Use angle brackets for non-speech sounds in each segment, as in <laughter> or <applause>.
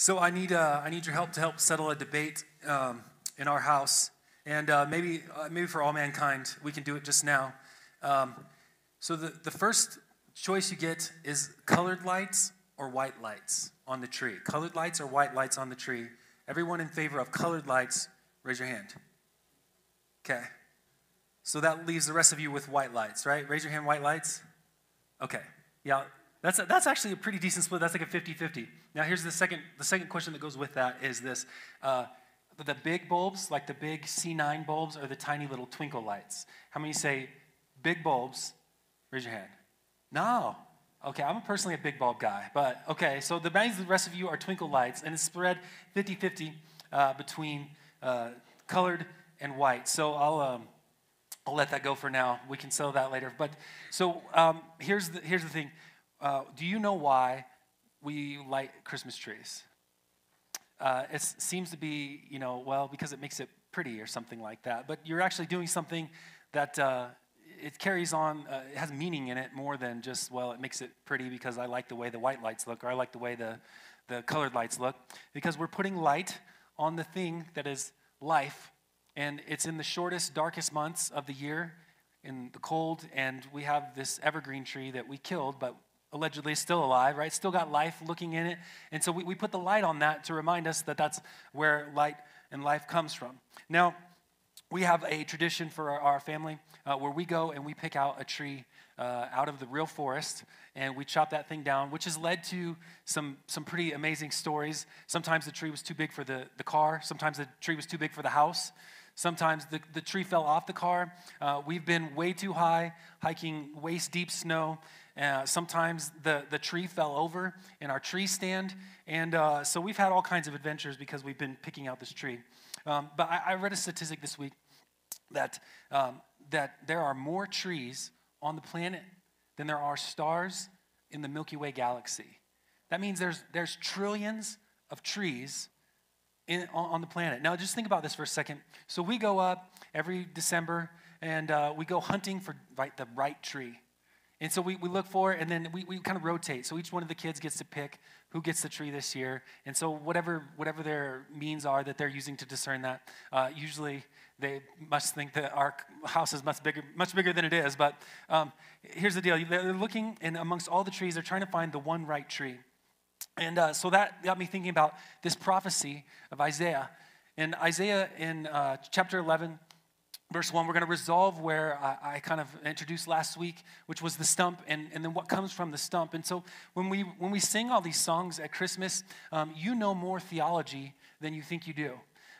So I need uh, I need your help to help settle a debate um, in our house, and uh, maybe uh, maybe for all mankind, we can do it just now. Um, so the the first choice you get is colored lights or white lights on the tree. Colored lights or white lights on the tree. Everyone in favor of colored lights, raise your hand. Okay. So that leaves the rest of you with white lights, right? Raise your hand, white lights. Okay. Yeah, that's, a, that's actually a pretty decent split. That's like a 50 50. Now, here's the second, the second question that goes with that is this uh, the big bulbs, like the big C9 bulbs, or the tiny little twinkle lights? How many say big bulbs? Raise your hand. No. Okay, I'm personally a big bulb guy, but okay, so the the rest of you are twinkle lights, and it's spread 50 50 uh, between uh, colored and white. So I'll. Um, I'll let that go for now. We can settle that later. But so um, here's the here's the thing. Uh, do you know why we light Christmas trees? Uh, it seems to be, you know, well, because it makes it pretty or something like that. But you're actually doing something that uh, it carries on, uh, it has meaning in it more than just, well, it makes it pretty because I like the way the white lights look or I like the way the, the colored lights look. Because we're putting light on the thing that is life. And it's in the shortest, darkest months of the year in the cold. And we have this evergreen tree that we killed, but allegedly still alive, right? Still got life looking in it. And so we, we put the light on that to remind us that that's where light and life comes from. Now, we have a tradition for our, our family uh, where we go and we pick out a tree uh, out of the real forest and we chop that thing down, which has led to some, some pretty amazing stories. Sometimes the tree was too big for the, the car, sometimes the tree was too big for the house. Sometimes the, the tree fell off the car. Uh, we've been way too high, hiking waist deep snow, uh, sometimes the, the tree fell over in our tree stand. And uh, so we've had all kinds of adventures because we've been picking out this tree. Um, but I, I, read a statistic this week that, um, that there are more trees on the planet than there are stars in the Milky Way galaxy. That means there's, there's trillions of trees in, on, on, the planet. Now, just think about this for a second. So, we go up every December and uh, we go hunting for right, the right tree. And so we, we look for and then we, we kind of rotate. So each one of the kids gets to pick who gets the tree this year. And so whatever, whatever their means are that they're using to discern that, uh, usually they must think that our house is much bigger, much bigger than it is. But um, here's the deal. They're looking and amongst all the trees, they're trying to find the one right tree. And uh, so that got me thinking about this prophecy of Isaiah. In Isaiah in uh, chapter 11, verse 1 we're going to resolve where I, I, kind of introduced last week which was the stump and, and then what comes from the stump. And so when we when we sing all these songs at christmas um, you know more theology than you think you do.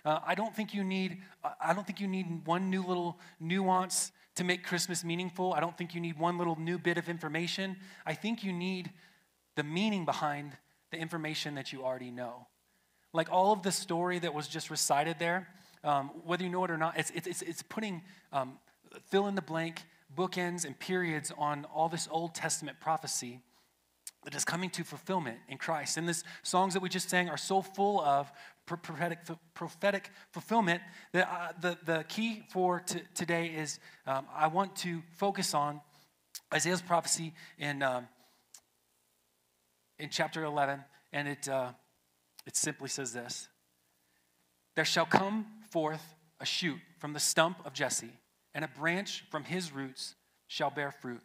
Uh, i don't think you need i don't think you need one new little nuance to make christmas meaningful. I don't think you need one little new bit of information. I think you need the meaning behind the information that you already know. Like all of the story that was just recited there um, whether you know it or not, it's, it's, it's putting um, fill in the blank bookends and periods on all this Old Testament prophecy that is coming to fulfillment in Christ. And these songs that we just sang are so full of prophetic, prophetic fulfillment that uh, the, the key for t- today is um, I want to focus on Isaiah's prophecy in, um, in chapter 11, and it, uh, it simply says this There shall come forth a shoot from the stump of Jesse, and a branch from his roots shall bear fruit.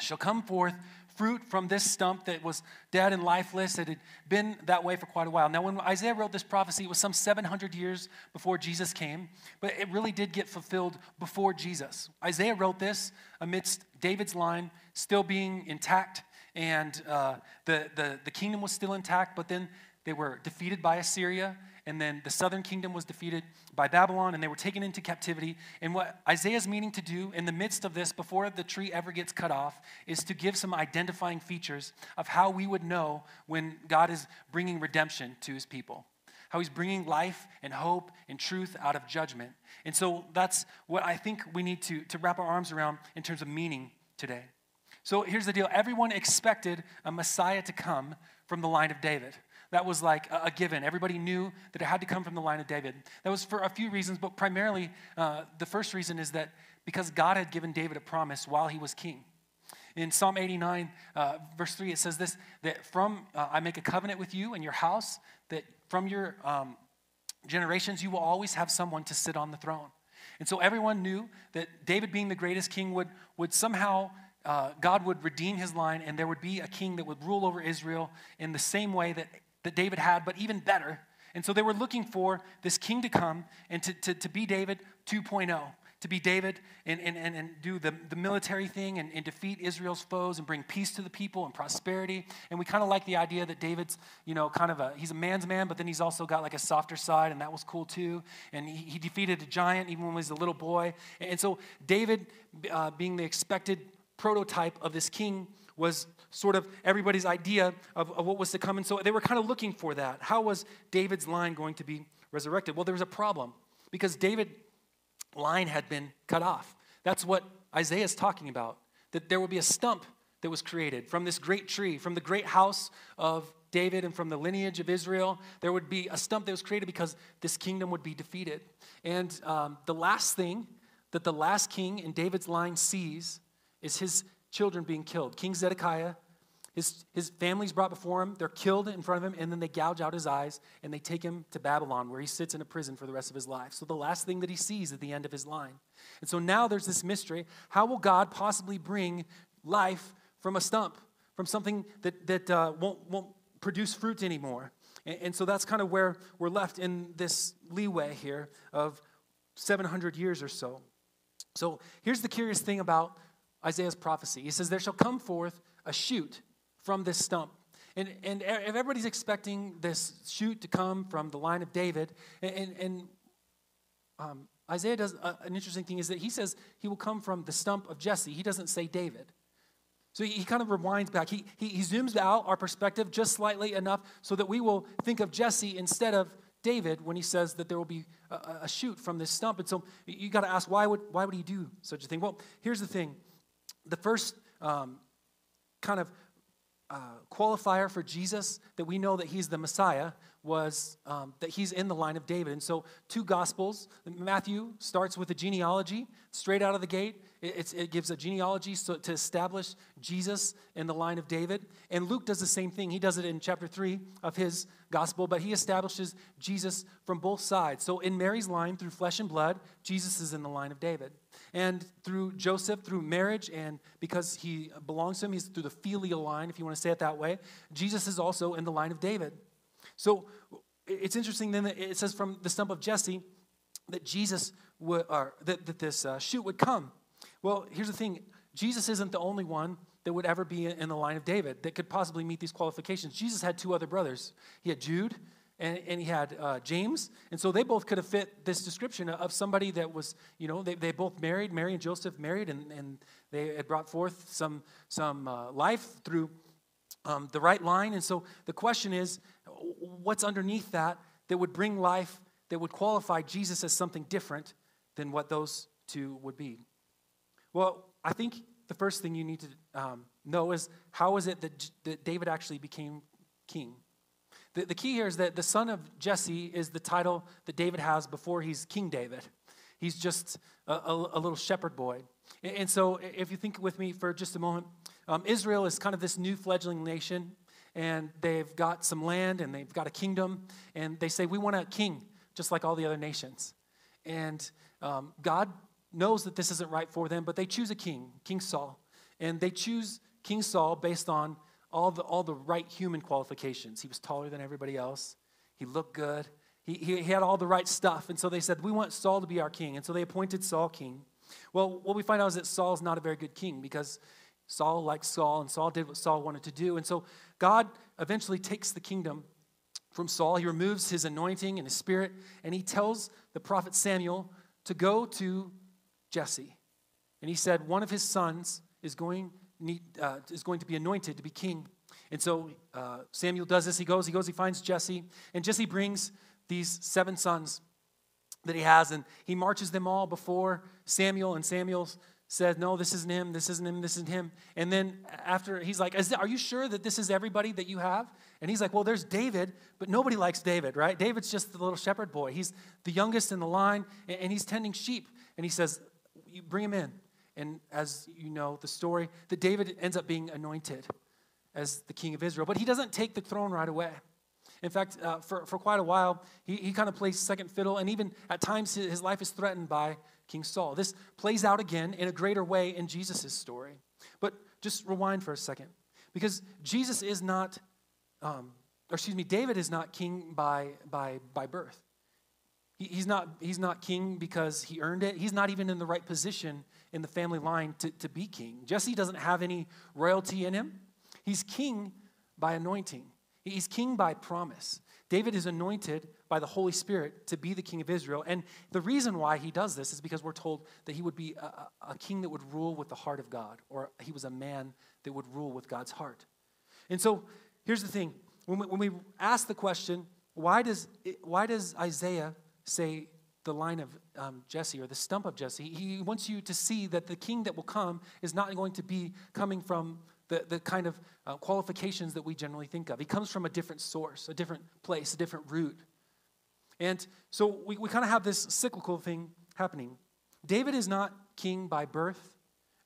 Shall come forth fruit from this stump that was dead and lifeless. It had been that way for quite a while. Now, when Isaiah wrote this prophecy, it was some 700 years before Jesus came, but it really did get fulfilled before Jesus. Isaiah wrote this amidst David's line still being intact, and uh, the, the, the kingdom was still intact, but then they were defeated by Assyria and then the southern kingdom was defeated by Babylon, and they were taken into captivity. And what Isaiah's meaning to do in the midst of this, before the tree ever gets cut off, is to give some identifying features of how we would know when God is bringing redemption to his people. How he's bringing life and hope and truth out of judgment. And so that's what I think we need to, to wrap our arms around in terms of meaning today. So here's the deal everyone expected a Messiah to come from the line of David. That was like a, given. Everybody knew that it had to come from the line of David. That was for a few reasons, but primarily uh, the first reason is that because God had given David a promise while he was king. In Psalm 89, uh, verse 3, it says this that from uh, I make a covenant with you and your house, that from your um, generations you will always have someone to sit on the throne. And so everyone knew that David, being the greatest king, would, would somehow, uh, God would redeem his line, and there would be a king that would rule over Israel in the same way that, that David had, but even better. And so they were looking for this king to come and to, to, to be David 2.0 to be David and, and, and, and do the, the military thing and, and defeat Israel's foes and bring peace to the people and prosperity. And we kind of like the idea that David's, you know, kind of a, he's a man's man, but then he's also got like a softer side, and that was cool too. And he, he defeated a giant even when he was a little boy. And so David, uh, being the expected prototype of this king, was sort of everybody's idea of, of what was to come. And so they were kind of looking for that. How was David's line going to be resurrected? Well, there was a problem because David's line had been cut off. That's what Isaiah is talking about. That there will be a stump that was created from this great tree, from the great house of David and from the lineage of Israel. There would be a stump that was created because this kingdom would be defeated. And um, the last thing that the last king in David's line sees is his children being killed. King Zedekiah his, his family's brought before him. They're killed in front of him, and then they gouge out his eyes and they take him to Babylon, where he sits in a prison for the rest of his life. So, the last thing that he sees at the end of his line. And so now there's this mystery. How will God possibly bring life from a stump, from something that, that uh, won't, won't produce fruit anymore? And, and so that's kind of where we're left in this leeway here of 700 years or so. So, here's the curious thing about Isaiah's prophecy. He says, There shall come forth a shoot from this stump. And, and if everybody's expecting this shoot to come from the line of David, and, and um, Isaiah does uh, an interesting thing is that he says he will come from the stump of Jesse. He doesn't say David. So he, he kind of rewinds back. He, he, he zooms out our perspective just slightly enough so that we will think of Jesse instead of David when he says that there will be a, a shoot from this stump. And so you got to ask, why would, why would he do such a thing? Well, here's the thing. The first um, kind of uh, qualifier for Jesus that we know that he's the Messiah was um, that he's in the line of David. And so, two Gospels, Matthew starts with a genealogy straight out of the gate. It, it gives a genealogy so, to establish Jesus in the line of David. And Luke does the same thing. He does it in chapter 3 of his Gospel, but he establishes Jesus from both sides. So, in Mary's line, through flesh and blood, Jesus is in the line of David. And through Joseph, through marriage, and because he belongs to him, he's through the filial line, if you want to say it that way, Jesus is also in the line of David. So it's interesting then that it says from the stump of Jesse that Jesus would, or that, that this uh, shoot would come. Well, here's the thing Jesus isn't the only one that would ever be in the line of David that could possibly meet these qualifications. Jesus had two other brothers. He had Jude and, and he had uh, James. And so they both could have fit this description of somebody that was, you know, they, they both married, Mary and Joseph married, and, and they had brought forth some, some uh, life through um, the right line. And so the question is, what's underneath that that would bring life, that would qualify Jesus as something different than what those two would be? Well, I think the first thing you need to um, know is how is it that, that David actually became king? The, the key here is that the son of Jesse is the title that David has before he's King David. He's just a, a, a little shepherd boy. And, and, so, if you think with me for just a moment, um, Israel is kind of this new fledgling nation, and they've got some land and they've got a kingdom, and they say, We want a king, just like all the other nations. And um, God knows that this isn't right for them, but they choose a king, King Saul. And they choose King Saul based on all the, all the right human qualifications. He was taller than everybody else, he looked good, he, he, he had all the right stuff. And so they said, We want Saul to be our king. And so they appointed Saul king. Well, what we find out is that Saul's not a very good king because Saul liked Saul, and Saul did what Saul wanted to do. And so God eventually takes the kingdom from Saul. He removes his anointing and his spirit, and he tells the prophet Samuel to go to Jesse. And he said, One of his sons is going need, uh, is going to be anointed to be king. And so uh, Samuel does this. He goes, he goes, he finds Jesse, and Jesse brings these seven sons that he has, and he marches them all before Samuel, and Samuel says, No, this isn't him, this isn't him, this isn't him. And then after, he's like, Are you sure that this is everybody that you have? And he's like, Well, there's David, but nobody likes David, right? David's just the little shepherd boy. He's the youngest in the line, and he's tending sheep. And he says, You bring him in. And as you know the story, that David ends up being anointed as the king of Israel. But he doesn't take the throne right away. In fact, uh, for, for quite a while, he, he kind of plays second fiddle, and even at times his life is threatened by King Saul. This plays out again in a greater way in Jesus' story. But just rewind for a second, because Jesus is not, um, or excuse me, David is not king by, by, by birth. He, he's, not, he's not king because he earned it. He's not even in the right position in the family line to, to be king. Jesse doesn't have any royalty in him. He's king by anointing. He's king by promise. David is anointed by the Holy Spirit to be the king of Israel. And the reason why he does this is because we're told that he would be a, a, king that would rule with the heart of God, or he was a man that would rule with God's heart. And so here's the thing when we, when we ask the question, why does, why does Isaiah say the line of um, Jesse or the stump of Jesse? He wants you to see that the king that will come is not going to be coming from the, the kind of uh, qualifications that we generally think of. He comes from a different source, a different place, a different root. And so we, we kind of have this cyclical thing happening. David is not king by birth,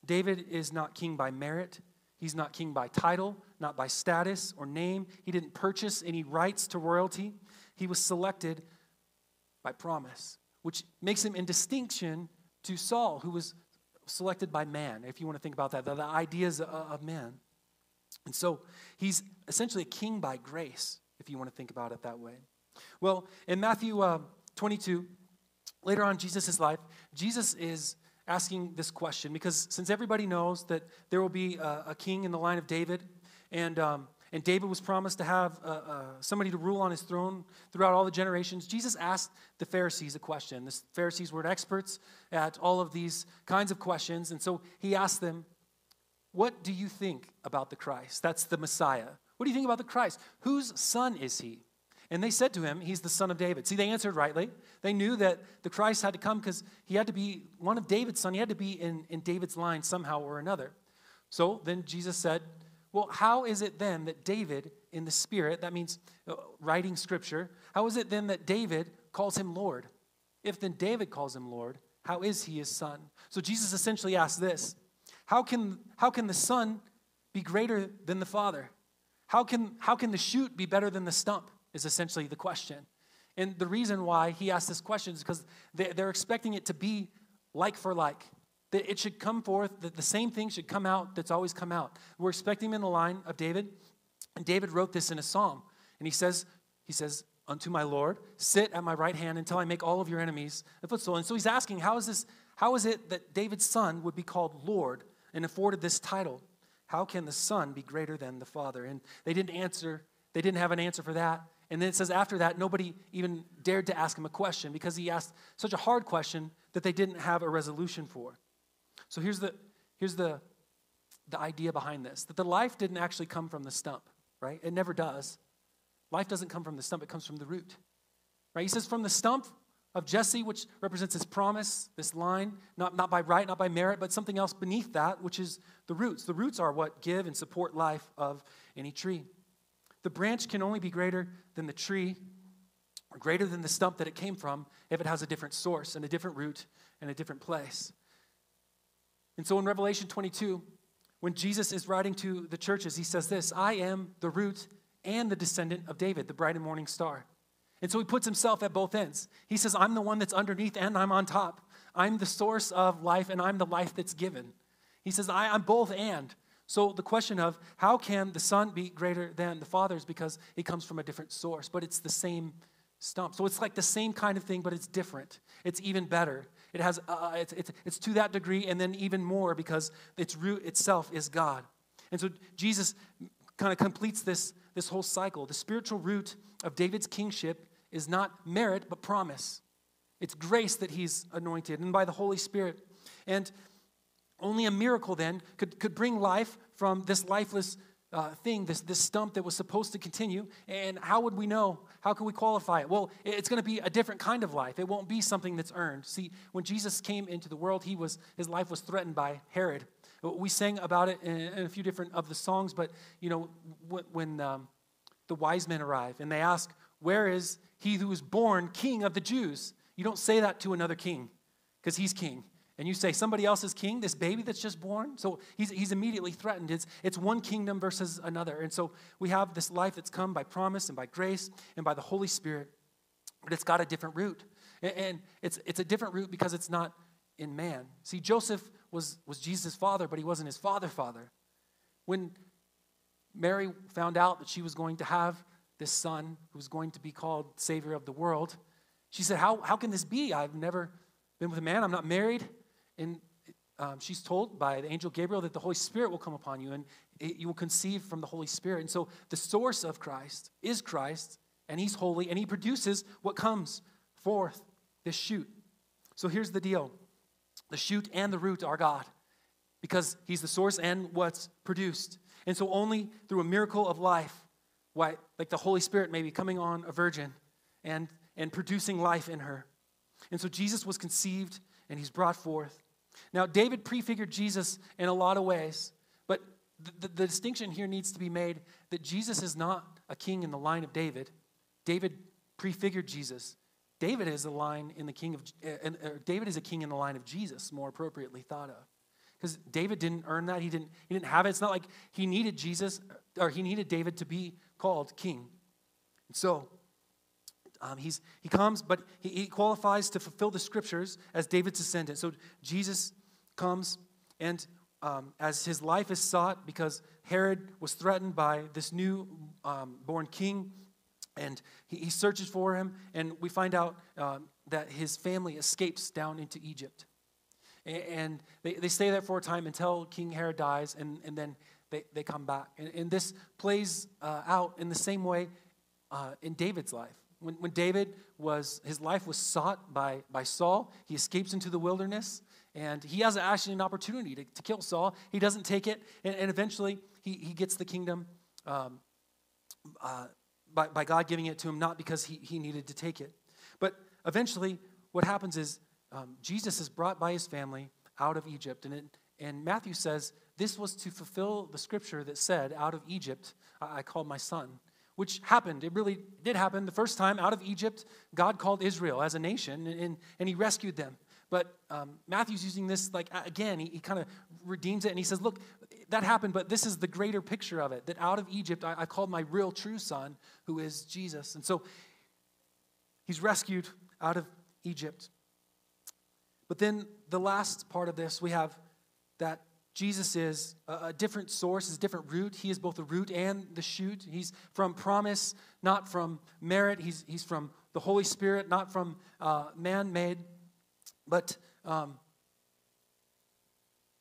David is not king by merit. He's not king by title, not by status or name. He didn't purchase any rights to royalty. He was selected by promise, which makes him in distinction to Saul, who was selected by man, if you want to think about that, the, the ideas of man. And so he's essentially a king by grace, if you want to think about it that way. Well, in Matthew uh, 22, later on Jesus' life, Jesus is asking this question because since everybody knows that there will be a, a king in the line of David, and um, and David was promised to have uh, uh, somebody to rule on his throne throughout all the generations. Jesus asked the Pharisees a question. The Pharisees were experts at all of these kinds of questions. And so he asked them, What do you think about the Christ? That's the Messiah. What do you think about the Christ? Whose son is he? And they said to him, He's the son of David. See, they answered rightly. They knew that the Christ had to come because he had to be one of David's son. He had to be in, in David's line somehow or another. So then Jesus said, well, how is it then that David, in the Spirit, that means uh, writing Scripture, how is it then that David calls him Lord? If then David calls him Lord, how is he his son? So Jesus essentially asks this How can, how can the son be greater than the father? How can, how can the shoot be better than the stump? Is essentially the question. And the reason why he asked this question is because they're expecting it to be like for like. That it should come forth, that the same thing should come out that's always come out. We're expecting him in the line of David. And David wrote this in a psalm. And he says, he says, unto my Lord, sit at my right hand until I make all of your enemies a footstool. And so he's asking, how is this, how is it that David's son would be called Lord and afforded this title? How can the son be greater than the father? And they didn't answer, they didn't have an answer for that. And then it says after that, nobody even dared to ask him a question because he asked such a hard question that they didn't have a resolution for. So here's the, here's the, the idea behind this that the life didn't actually come from the stump, right? It never does. Life doesn't come from the stump, it comes from the root. Right? He says, from the stump of Jesse, which represents his promise, this line, not, not by right, not by merit, but something else beneath that, which is the roots. The roots are what give and support life of any tree. The branch can only be greater than the tree, or greater than the stump that it came from, if it has a different source and a different root and a different place. And so in Revelation 22, when Jesus is writing to the churches, he says this I am the root and the descendant of David, the bright and morning star. And so he puts himself at both ends. He says, I'm the one that's underneath and I'm on top. I'm the source of life and I'm the life that's given. He says, I, am both and. So the question of how can the Son be greater than the Father is because it comes from a different source, but it's the same stump. So it's like the same kind of thing, but it's different. It's even better. It has, uh, uh, it's, it's, it's to that degree, and then even more because its root itself is God. And so Jesus kind of completes this, this whole cycle. The spiritual root of David's kingship is not merit, but promise. It's grace that he's anointed, and by the Holy Spirit. And only a miracle then could, could bring life from this lifeless uh, thing, this, this stump that was supposed to continue. And how would we know? How can we qualify it? Well, it's going to be a different kind of life. It won't be something that's earned. See, when Jesus came into the world, he was, his life was threatened by Herod. We sang about it in, in a few different of the songs, but, you know, when, um, the wise men arrive and they ask, where is he who was born king of the Jews? You don't say that to another king because he's king and you say somebody else is king, this baby that's just born, so he's, he's immediately threatened. It's, it's one kingdom versus another. And so we have this life that's come by promise and by grace and by the Holy Spirit, but it's got a different root. And, and it's, it's a different root because it's not in man. See, Joseph was, was Jesus' father, but he wasn't his father father. When Mary found out that she was going to have this son who was going to be called Savior of the world, she said, How, how can this be? I've never been with a man, I'm not married. And um, she's told by the angel Gabriel that the Holy Spirit will come upon you and it, you will conceive from the Holy Spirit. And so the source of Christ is Christ, and He's holy, and He produces what comes forth, this shoot. So here's the deal the shoot and the root are God because He's the source and what's produced. And so only through a miracle of life, why, like the Holy Spirit maybe coming on a virgin and, and producing life in her. And so Jesus was conceived and He's brought forth. Now, David prefigured Jesus in a lot of ways, but the, the, the, distinction here needs to be made that Jesus is not a king in the line of David. David prefigured Jesus. David is a line in the king of uh, David is a king in the line of Jesus, more appropriately thought of. Because David didn't earn that. He didn't, he didn't have it. It's not like he needed Jesus or he needed David to be called king. And so um, he's, he comes, but he, he qualifies to fulfill the scriptures as David's descendant. So Jesus comes, and um, as his life is sought, because Herod was threatened by this new um, born king, and he, he, searches for him, and we find out um, that his family escapes down into Egypt. And, and they, they stay there for a time until King Herod dies, and, and then they, they come back. And, and this plays uh, out in the same way uh, in David's life. When, when David was, his life was sought by, by Saul, he escapes into the wilderness and he has actually an opportunity to, to kill Saul. He doesn't take it, and, and eventually he, he gets the kingdom um, uh, by, by God giving it to him, not because he, he needed to take it. But eventually, what happens is um, Jesus is brought by his family out of Egypt, and, it, and Matthew says this was to fulfill the scripture that said, Out of Egypt I, I called my son which happened. It really did happen. The first time out of Egypt, God called Israel as a nation and, and he rescued them. But um, Matthew's using this, like, again, he, he kind of redeems it and he says, Look, that happened, but this is the greater picture of it that out of Egypt, I, I called my real true son, who is Jesus. And so he's rescued out of Egypt. But then the last part of this, we have that Jesus is a, different source, is a different root. He is both the root and the shoot. He's from promise, not from merit. He's, he's from the Holy Spirit, not from uh, man made. But um,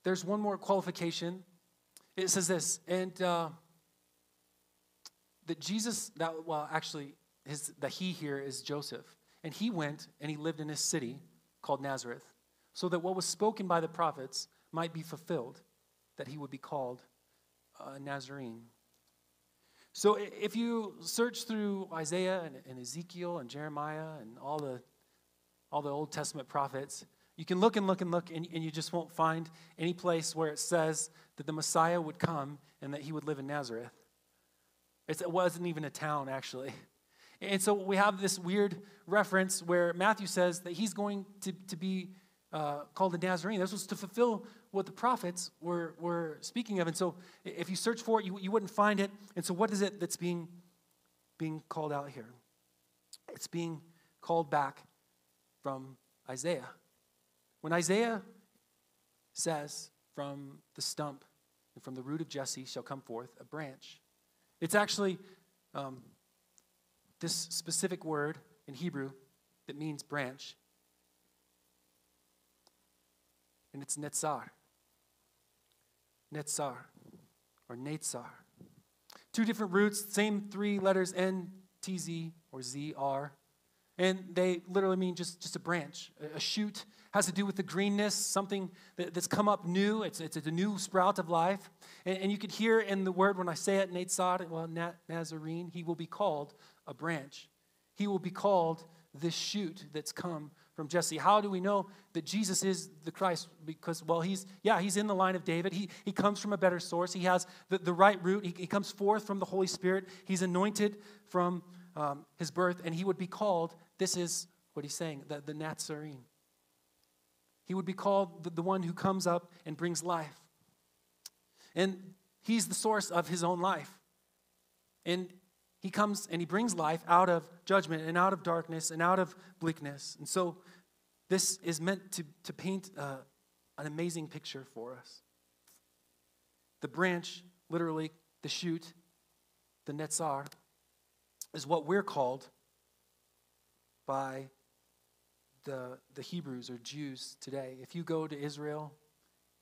there's one more qualification. It says this, and uh, that Jesus, that well, actually, his, the he here is Joseph. And he went and he lived in a city called Nazareth, so that what was spoken by the prophets might be fulfilled that he would be called a Nazarene. So if you search through Isaiah and, and, Ezekiel and Jeremiah and all the, all the Old Testament prophets, you can look and look and look, and, and you just won't find any place where it says that the Messiah would come and that he would live in Nazareth. It's, it wasn't even a town, actually. And so we have this weird reference where Matthew says that he's going to, to be uh, called a Nazarene. This was to fulfill what the prophets were, were speaking of. And so if you search for it, you, you wouldn't find it. And so what is it that's being, being called out here? It's being called back from Isaiah. When Isaiah says, from the stump and from the root of Jesse shall come forth a branch, it's actually um, this specific word in Hebrew that means branch. And it's netzar. Netzar or Netzar. Two different roots, same three letters N, T, Z, or Z, R. And they literally mean just, just a branch. A, shoot has to do with the greenness, something that, that's come up new. It's, it's a new sprout of life. And, and you could hear in the word when I say it, Netzar, well, Nazarene, he will be called a branch. He will be called this shoot that's come from Jesse. How do we know that Jesus is the Christ? Because, well, he's, yeah, he's in the line of David. He, he comes from a better source. He has the, the right root. He, he comes forth from the Holy Spirit. He's anointed from um, his birth, and he would be called, this is what he's saying, the, the Nazarene. He would be called the, the one who comes up and brings life. And he's the source of his own life. And he comes and he brings life out of judgment and out of darkness and out of bleakness. And so this is meant to, to paint uh, an amazing picture for us. The branch, literally, the shoot, the netzar, is what we're called by the, the Hebrews or Jews today. If you go to Israel,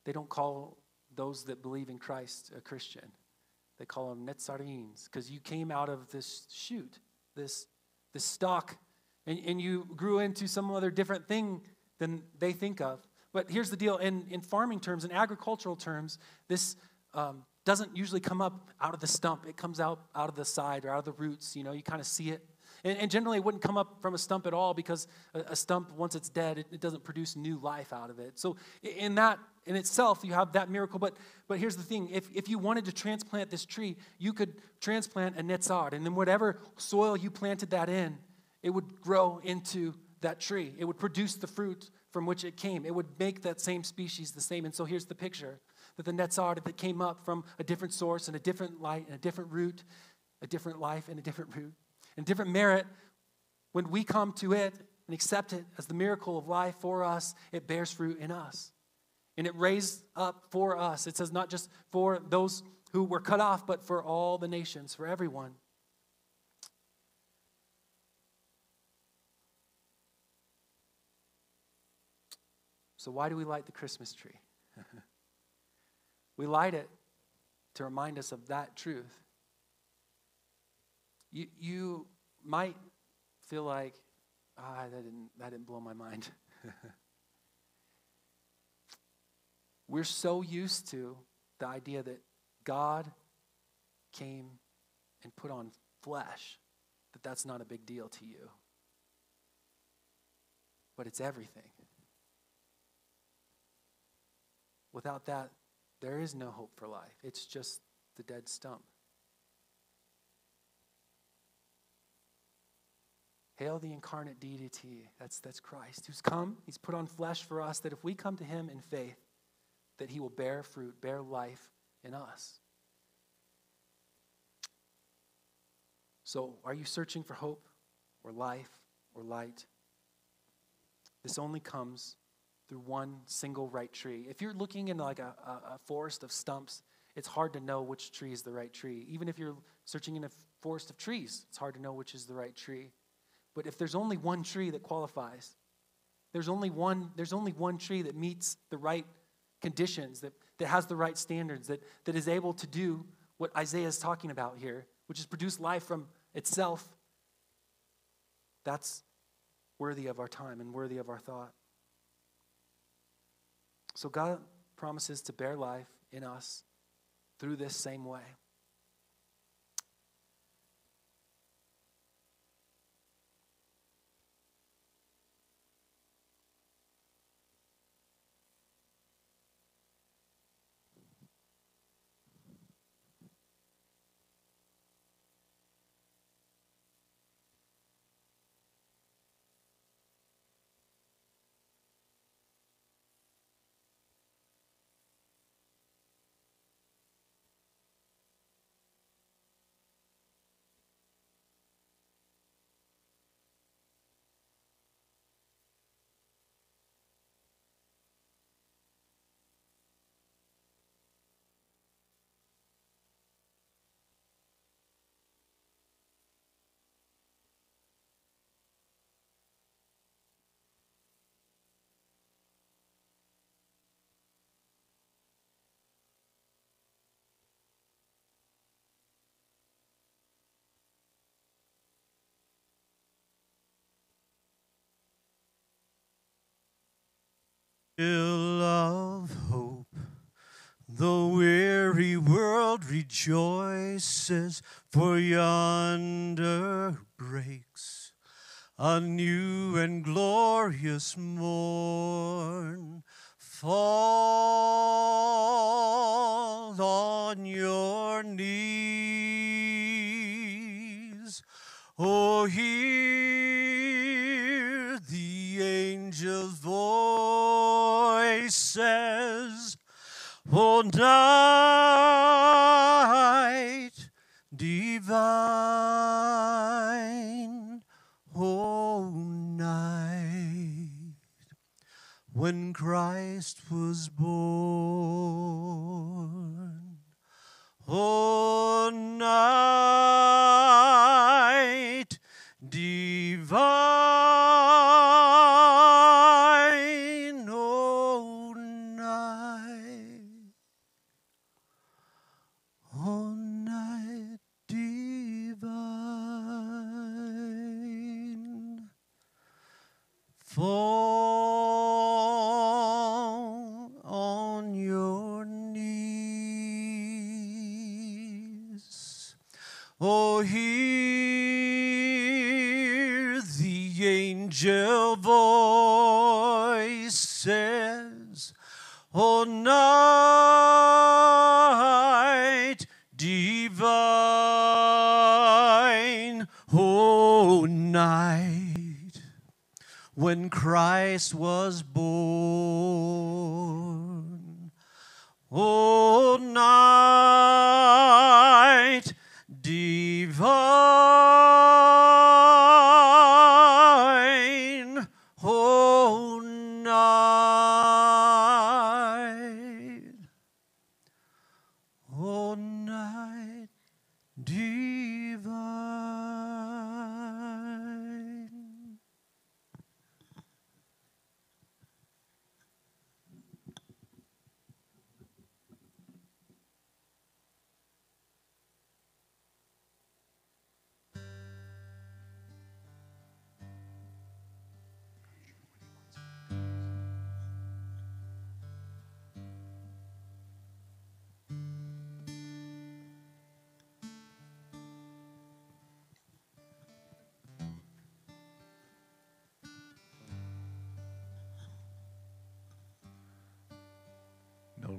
they don't call those that believe in Christ a Christian. They call them Netzarenes because you came out of this shoot, this, this stock, and, and you grew into some other different thing than they think of. But here's the deal in, in farming terms, in agricultural terms, this um, doesn't usually come up out of the stump. It comes out out of the side or out of the roots. You know, you kind of see it. And, and, generally, it wouldn't come up from a stump at all because a, a stump, once it's dead, it, it, doesn't produce new life out of it. So, in that, in itself, you have that miracle. But, but here's the thing if, if you wanted to transplant this tree, you could transplant a netzard. And then, whatever soil you planted that in, it would grow into that tree. It would produce the fruit from which it came. It would make that same species the same. And so, here's the picture that the Netzard that came up from a different source and a different light and a different root, a different life and a different root and different merit, when we come to it and accept it as the miracle of life for us, it bears fruit in us. And it raised up for us. It says not just for those who were cut off, but for all the nations, for everyone. So, why do we light the Christmas tree? <laughs> we light it to remind us of that truth you, you might feel like, ah, that didn't, that didn't blow my mind. <laughs> We're so used to the idea that God came and put on flesh that that's not a big deal to you. But it's everything. Without that, there is no hope for life. It's just the dead stump. Hail the incarnate deity. That's, that's Christ, who's come. He's put on flesh for us, that if we come to him in faith, that he will bear fruit, bear life in us. So, are you searching for hope or life or light? This only comes through one single right tree. If you're looking in like a, a, a forest of stumps, it's hard to know which tree is the right tree. Even if you're searching in a forest of trees, it's hard to know which is the right tree. But if there's only one tree that qualifies, there's only one, there's only one tree that meets the right conditions, that, that has the right standards, that, that is able to do what Isaiah is talking about here, which is produce life from itself, that's worthy of our time and worthy of our thought. So God promises to bear life in us through this same way. Fill of hope, the weary world rejoices, for yonder breaks a new and glorious morn. Fall on your knees, oh, hear the angel's voice rejoices. O oh, night divine, O night when Christ was born. O night divine,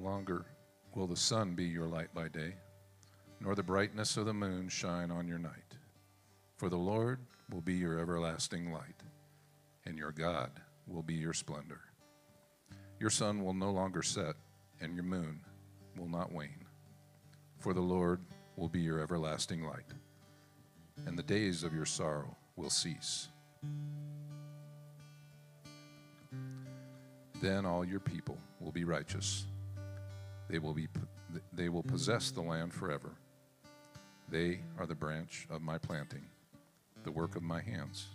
longer will the sun be your light by day, nor the brightness of the moon shine on your night. For the Lord will be your everlasting light, and your God will be your splendor. Your sun will no longer set, and your moon will not wane. For the Lord will be your everlasting light, and the days of your sorrow will cease. Then all your people will be righteous. They will, be, they will possess the land forever. They are the branch of my planting, the work of my hands.